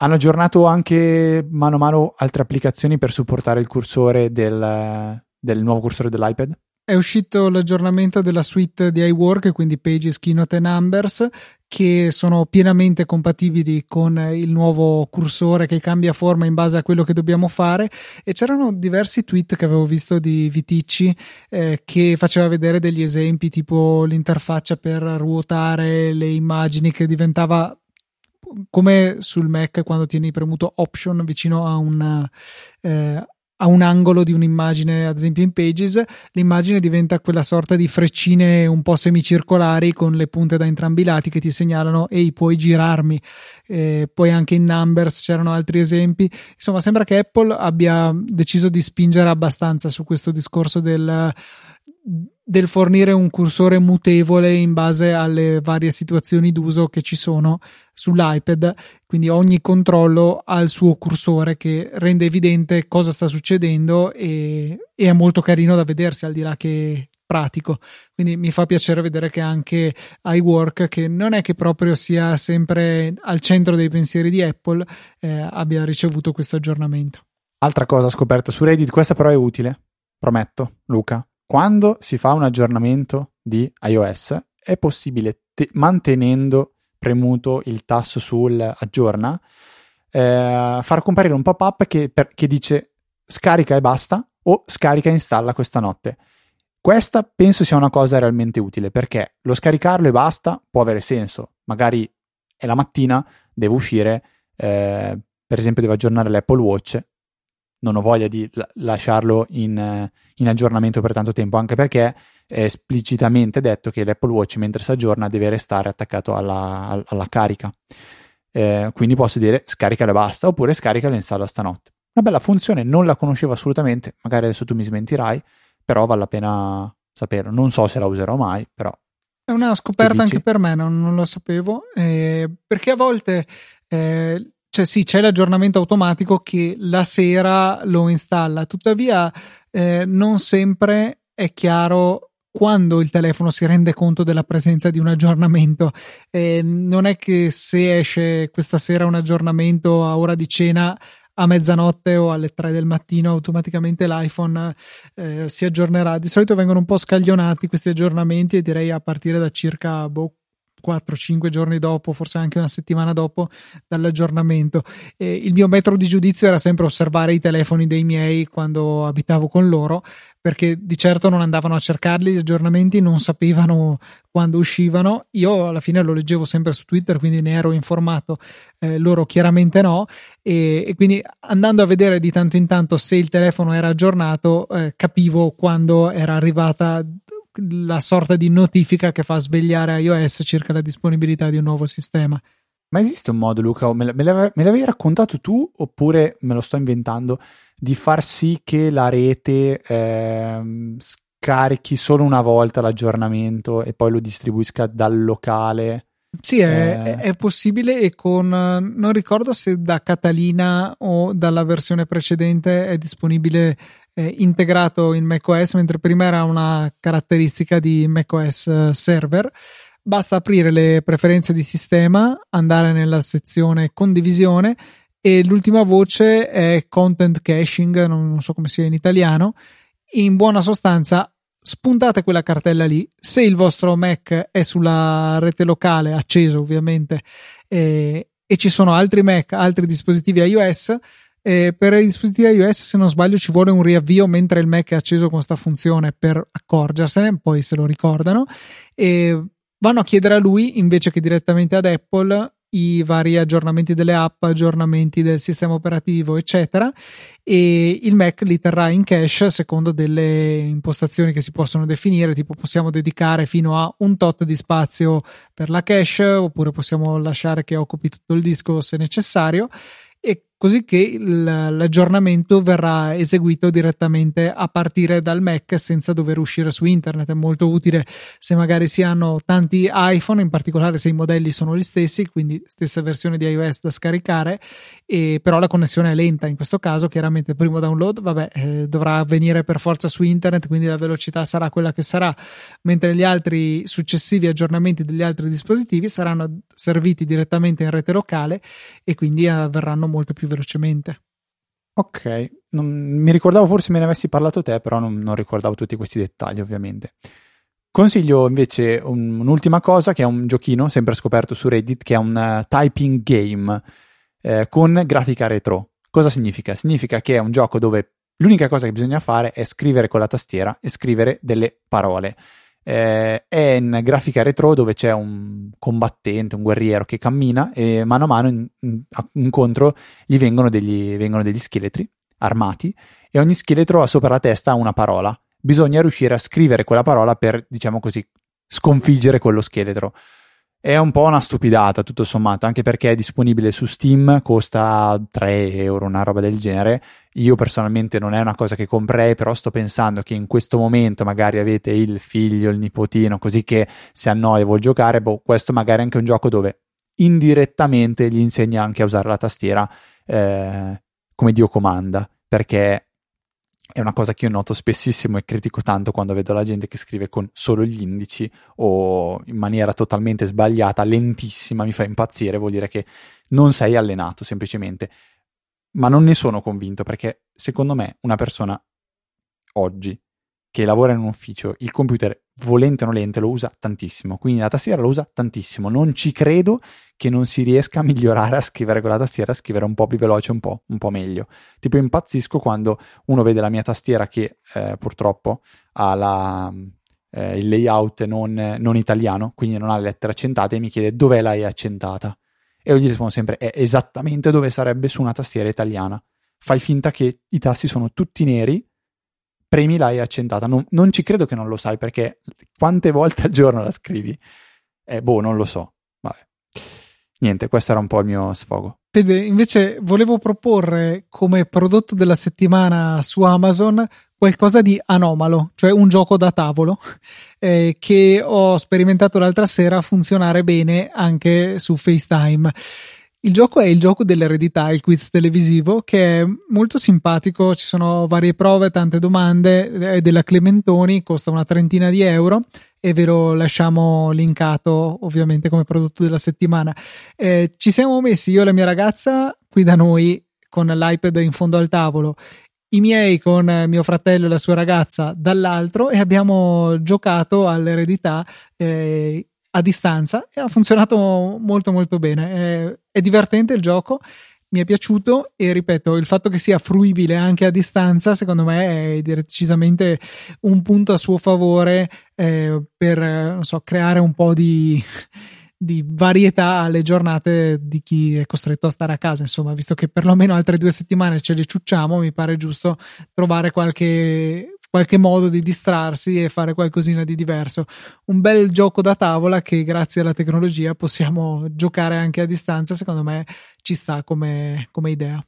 hanno aggiornato anche mano a mano altre applicazioni per supportare il cursore del, del nuovo cursore dell'iPad? È uscito l'aggiornamento della suite di iWork, quindi Pages, Keynote e Numbers, che sono pienamente compatibili con il nuovo cursore che cambia forma in base a quello che dobbiamo fare. E c'erano diversi tweet che avevo visto di Viticci eh, che faceva vedere degli esempi, tipo l'interfaccia per ruotare le immagini che diventava come sul Mac quando tieni premuto Option vicino a un, eh, a un angolo di un'immagine, ad esempio in Pages, l'immagine diventa quella sorta di freccine un po' semicircolari con le punte da entrambi i lati che ti segnalano ehi puoi girarmi. Eh, poi anche in Numbers c'erano altri esempi. Insomma, sembra che Apple abbia deciso di spingere abbastanza su questo discorso del del fornire un cursore mutevole in base alle varie situazioni d'uso che ci sono sull'iPad, quindi ogni controllo ha il suo cursore che rende evidente cosa sta succedendo e, e è molto carino da vedersi al di là che pratico. Quindi mi fa piacere vedere che anche iWork, che non è che proprio sia sempre al centro dei pensieri di Apple, eh, abbia ricevuto questo aggiornamento. Altra cosa scoperta su Reddit, questa però è utile, prometto, Luca quando si fa un aggiornamento di iOS è possibile, te- mantenendo premuto il tasto sul aggiorna, eh, far comparire un pop-up che, per, che dice scarica e basta o scarica e installa questa notte. Questa penso sia una cosa realmente utile perché lo scaricarlo e basta può avere senso. Magari è la mattina, devo uscire, eh, per esempio devo aggiornare l'Apple Watch non ho voglia di la- lasciarlo in, in, aggiornamento per tanto tempo, anche perché è esplicitamente detto che l'Apple Watch mentre si aggiorna deve restare attaccato alla, alla carica. Eh, quindi posso dire scaricalo e basta, oppure scaricalo e installa stanotte. Una bella funzione, non la conoscevo assolutamente, magari adesso tu mi smentirai, però vale la pena saperlo. Non so se la userò mai, però... È una scoperta anche per me, non, non lo sapevo, eh, perché a volte... Eh, cioè sì, c'è l'aggiornamento automatico che la sera lo installa, tuttavia eh, non sempre è chiaro quando il telefono si rende conto della presenza di un aggiornamento. Eh, non è che se esce questa sera un aggiornamento a ora di cena a mezzanotte o alle 3 del mattino automaticamente l'iPhone eh, si aggiornerà. Di solito vengono un po' scaglionati questi aggiornamenti e direi a partire da circa boh, 4-5 giorni dopo, forse anche una settimana dopo dall'aggiornamento. E il mio metro di giudizio era sempre osservare i telefoni dei miei quando abitavo con loro, perché di certo non andavano a cercarli gli aggiornamenti, non sapevano quando uscivano. Io alla fine lo leggevo sempre su Twitter, quindi ne ero informato, eh, loro chiaramente no. E, e, quindi andando a vedere di tanto in tanto se il telefono era aggiornato, eh, capivo quando era arrivata la sorta di notifica che fa svegliare iOS circa la disponibilità di un nuovo sistema. Ma esiste un modo, Luca, me, l'avevi raccontato tu oppure me lo sto inventando, di far sì che la rete eh, scarichi solo una volta l'aggiornamento e poi lo distribuisca dal locale? Sì, è, eh... è, possibile e con, non ricordo se da Catalina o dalla versione precedente è disponibile eh, integrato in macOS, mentre prima era una caratteristica di macOS server. Basta aprire le preferenze di sistema, andare nella sezione condivisione e l'ultima voce è content caching, non so come sia in italiano. In buona sostanza, spuntate quella cartella lì. Se il vostro Mac è sulla rete locale, acceso ovviamente, eh, e ci sono altri Mac, altri dispositivi iOS, eh, per i dispositivi iOS, se non sbaglio, ci vuole un riavvio mentre il Mac è acceso con questa funzione per accorgersene, poi se lo ricordano. E vanno a chiedere a lui invece che direttamente ad Apple i vari aggiornamenti delle app, aggiornamenti del sistema operativo, eccetera, e il Mac li terrà in cache secondo delle impostazioni che si possono definire, tipo possiamo dedicare fino a un tot di spazio per la cache, oppure possiamo lasciare che occupi tutto il disco se necessario così che l'aggiornamento verrà eseguito direttamente a partire dal Mac senza dover uscire su internet. È molto utile se magari si hanno tanti iPhone, in particolare se i modelli sono gli stessi, quindi stessa versione di iOS da scaricare, e però la connessione è lenta in questo caso. Chiaramente il primo download, vabbè, eh, dovrà avvenire per forza su internet, quindi la velocità sarà quella che sarà, mentre gli altri successivi aggiornamenti degli altri dispositivi saranno serviti direttamente in rete locale e quindi avverranno molto più velocemente. Ok, non, mi ricordavo forse me ne avessi parlato te, però non, non ricordavo tutti questi dettagli ovviamente. Consiglio invece un, un'ultima cosa che è un giochino sempre scoperto su Reddit che è un uh, typing game eh, con grafica retro. Cosa significa? Significa che è un gioco dove l'unica cosa che bisogna fare è scrivere con la tastiera e scrivere delle parole eh, è in grafica retro dove c'è un combattente, un guerriero che cammina e mano a mano in, in, incontro gli vengono degli, vengono degli scheletri armati e ogni scheletro ha sopra la testa una parola. Bisogna riuscire a scrivere quella parola per, diciamo così, sconfiggere quello scheletro. È un po' una stupidata, tutto sommato, anche perché è disponibile su Steam, costa 3 euro, una roba del genere. Io personalmente non è una cosa che comprei, però sto pensando che in questo momento magari avete il figlio, il nipotino, così che si annoia e vuol giocare, boh, questo magari è anche un gioco dove indirettamente gli insegna anche a usare la tastiera eh, come Dio comanda, perché è una cosa che io noto spessissimo e critico tanto quando vedo la gente che scrive con solo gli indici o in maniera totalmente sbagliata, lentissima, mi fa impazzire, vuol dire che non sei allenato semplicemente. Ma non ne sono convinto perché secondo me una persona oggi che lavora in un ufficio, il computer volente o nolente lo usa tantissimo, quindi la tastiera lo usa tantissimo. Non ci credo che non si riesca a migliorare a scrivere con la tastiera, a scrivere un po' più veloce, un po', un po meglio. Tipo impazzisco quando uno vede la mia tastiera che eh, purtroppo ha la, eh, il layout non, non, italiano, quindi non ha le lettere accentate e mi chiede dov'è la E accentata. E io gli rispondo sempre è esattamente dove sarebbe su una tastiera italiana. Fai finta che i tasti sono tutti neri premi la E accentata. Non, non, ci credo che non lo sai perché quante volte al giorno la scrivi? Eh, boh, non lo so. Vabbè. Niente, questo era un po' il mio sfogo. Fede, invece volevo proporre come prodotto della settimana su Amazon qualcosa di anomalo, cioè un gioco da tavolo eh, che ho sperimentato l'altra sera funzionare bene anche su FaceTime. Il gioco è il gioco dell'eredità, il quiz televisivo, che è molto simpatico. Ci sono varie prove, tante domande. È della Clementoni, costa una trentina di euro e ve lo lasciamo linkato ovviamente come prodotto della settimana. Eh, ci siamo messi io e la mia ragazza qui da noi con l'iPad in fondo al tavolo i miei con mio fratello e la sua ragazza dall'altro e abbiamo giocato all'eredità eh, a distanza e ha funzionato molto molto bene. È, è, divertente il gioco, mi è piaciuto e ripeto, il fatto che sia fruibile anche a distanza, secondo me è decisamente un punto a suo favore eh, per so, creare un po' di di varietà alle giornate di chi è costretto a stare a casa. Insomma, visto che perlomeno altre due settimane ce le ciucciamo, mi pare giusto trovare qualche qualche modo di distrarsi e fare qualcosina di diverso. Un bel gioco da tavola che grazie alla tecnologia possiamo giocare anche a distanza, secondo me ci sta come, come idea.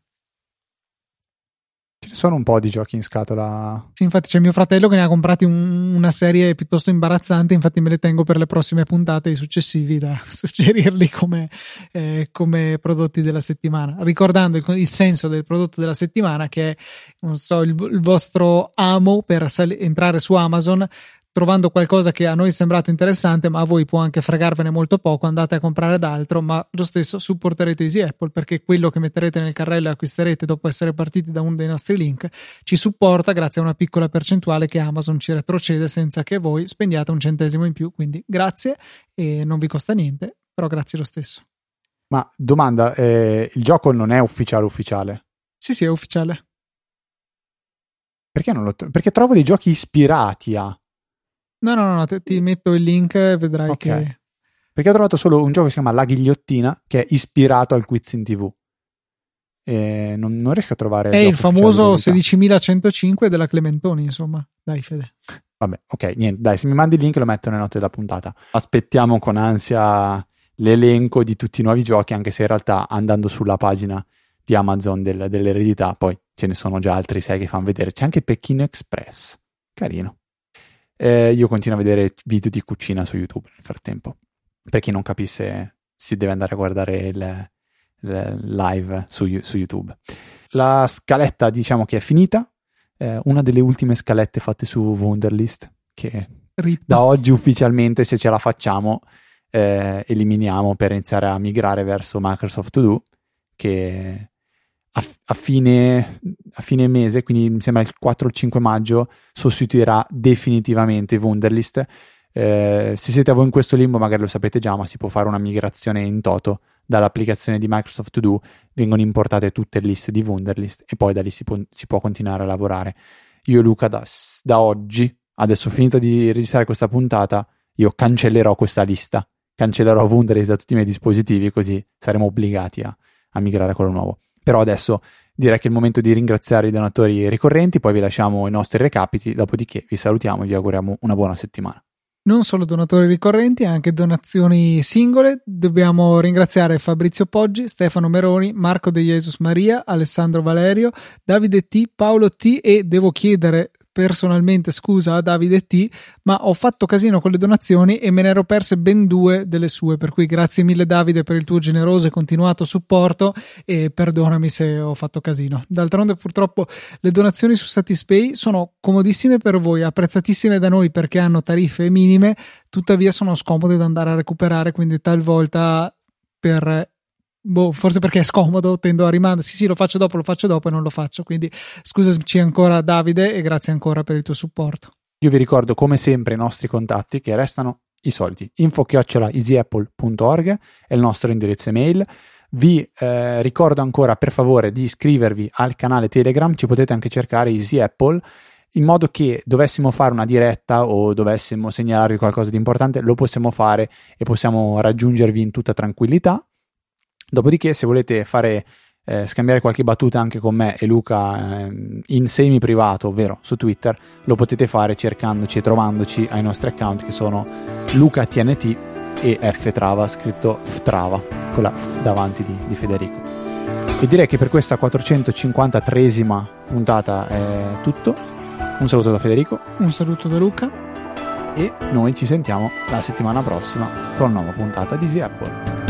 Ce ne sono un po' di giochi in scatola. Sì, infatti c'è mio fratello che ne ha comprati un, una serie piuttosto imbarazzante, infatti me le tengo per le prossime puntate e i successivi da suggerirli come, eh, come, prodotti della settimana. Ricordando il, il, senso del prodotto della settimana che è, non so, il, il vostro amo per sal- entrare su Amazon, trovando qualcosa che a noi è sembrato interessante, ma a voi può anche fregarvene molto poco, andate a comprare d'altro, ma lo stesso supporterete Easy Apple perché quello che metterete nel carrello e acquisterete dopo essere partiti da uno dei nostri link ci supporta grazie a una piccola percentuale che Amazon ci retrocede senza che voi spendiate un centesimo in più. Quindi grazie e non vi costa niente, però grazie lo stesso. Ma domanda, eh, il gioco non è ufficiale ufficiale? Sì, sì, è ufficiale. Perché non lo... Perché trovo dei giochi ispirati a No, no, no, ti, ti metto il link e vedrai okay. che... Perché ho trovato solo un gioco che si chiama La Ghigliottina, che è ispirato al quiz in tv. E non, non riesco a trovare... È il famoso 16105 della Clementoni, insomma. Dai, Fede. Vabbè, ok, niente. Dai, se mi mandi il link lo metto nelle note della puntata. Aspettiamo con ansia l'elenco di tutti i nuovi giochi, anche se in realtà andando sulla pagina di Amazon del, dell'eredità, poi ce ne sono già altri sei che fanno vedere, c'è anche Pechino Express, carino. Eh, io continuo a vedere video di cucina su YouTube nel frattempo, per chi non capisse si deve andare a guardare il, il live su, su, YouTube. La scaletta diciamo che è finita, eh, una delle ultime scalette fatte su Wunderlist, che Rip. da oggi ufficialmente se ce la facciamo eh, eliminiamo per iniziare a migrare verso Microsoft To Do, che a, a, fine, a, fine, mese, quindi mi sembra il 4 o 5 maggio, sostituirà definitivamente Wunderlist. Eh, se siete voi in questo limbo, magari lo sapete già, ma si può fare una migrazione in toto dall'applicazione di Microsoft To Do, vengono importate tutte le liste di Wunderlist e poi da lì si può, si può continuare a lavorare. Io e Luca da, da oggi, adesso ho finito di registrare questa puntata, io cancellerò questa lista, cancellerò Wunderlist da tutti i miei dispositivi, così saremo obbligati a, a migrare a quello nuovo. Però adesso direi che è il momento di ringraziare i donatori ricorrenti, poi vi lasciamo i nostri recapiti, dopodiché vi salutiamo e vi auguriamo una buona settimana. Non solo donatori ricorrenti, anche donazioni singole. Dobbiamo ringraziare Fabrizio Poggi, Stefano Meroni, Marco De Jesus Maria, Alessandro Valerio, Davide T, Paolo T e devo chiedere personalmente scusa a Davide T, ma ho fatto casino con le donazioni e me ne ero perse ben due delle sue, per cui grazie mille Davide per il tuo generoso e continuato supporto e perdonami se ho fatto casino. D'altronde purtroppo le donazioni su Satispay sono comodissime per voi, apprezzatissime da noi perché hanno tariffe minime, tuttavia sono scomode da andare a recuperare, quindi talvolta per boh, forse perché è scomodo, tendo a rimandare. Sì, sì, lo faccio dopo, lo faccio dopo e non lo faccio. Quindi scusaci ancora, Davide, e grazie ancora per il tuo supporto. Io vi ricordo come sempre i nostri contatti che restano i soliti. info-easyapple.org è il nostro indirizzo email. Vi eh, ricordo ancora per favore di iscrivervi al canale Telegram, ci potete anche cercare Easy Apple in modo che dovessimo fare una diretta o dovessimo segnalarvi qualcosa di importante, lo possiamo fare e possiamo raggiungervi in tutta tranquillità. Dopodiché, se volete fare eh, scambiare qualche battuta anche con me e Luca eh, in semi privato, ovvero su Twitter, lo potete fare cercandoci e trovandoci ai nostri account che sono LucaTNT e Ftrava, scritto Ftrava, con la F davanti di, di Federico. E direi che per questa 453esima puntata è tutto. Un saluto da Federico. Un saluto da Luca. E noi ci sentiamo la settimana prossima con una nuova puntata di Easy Apple.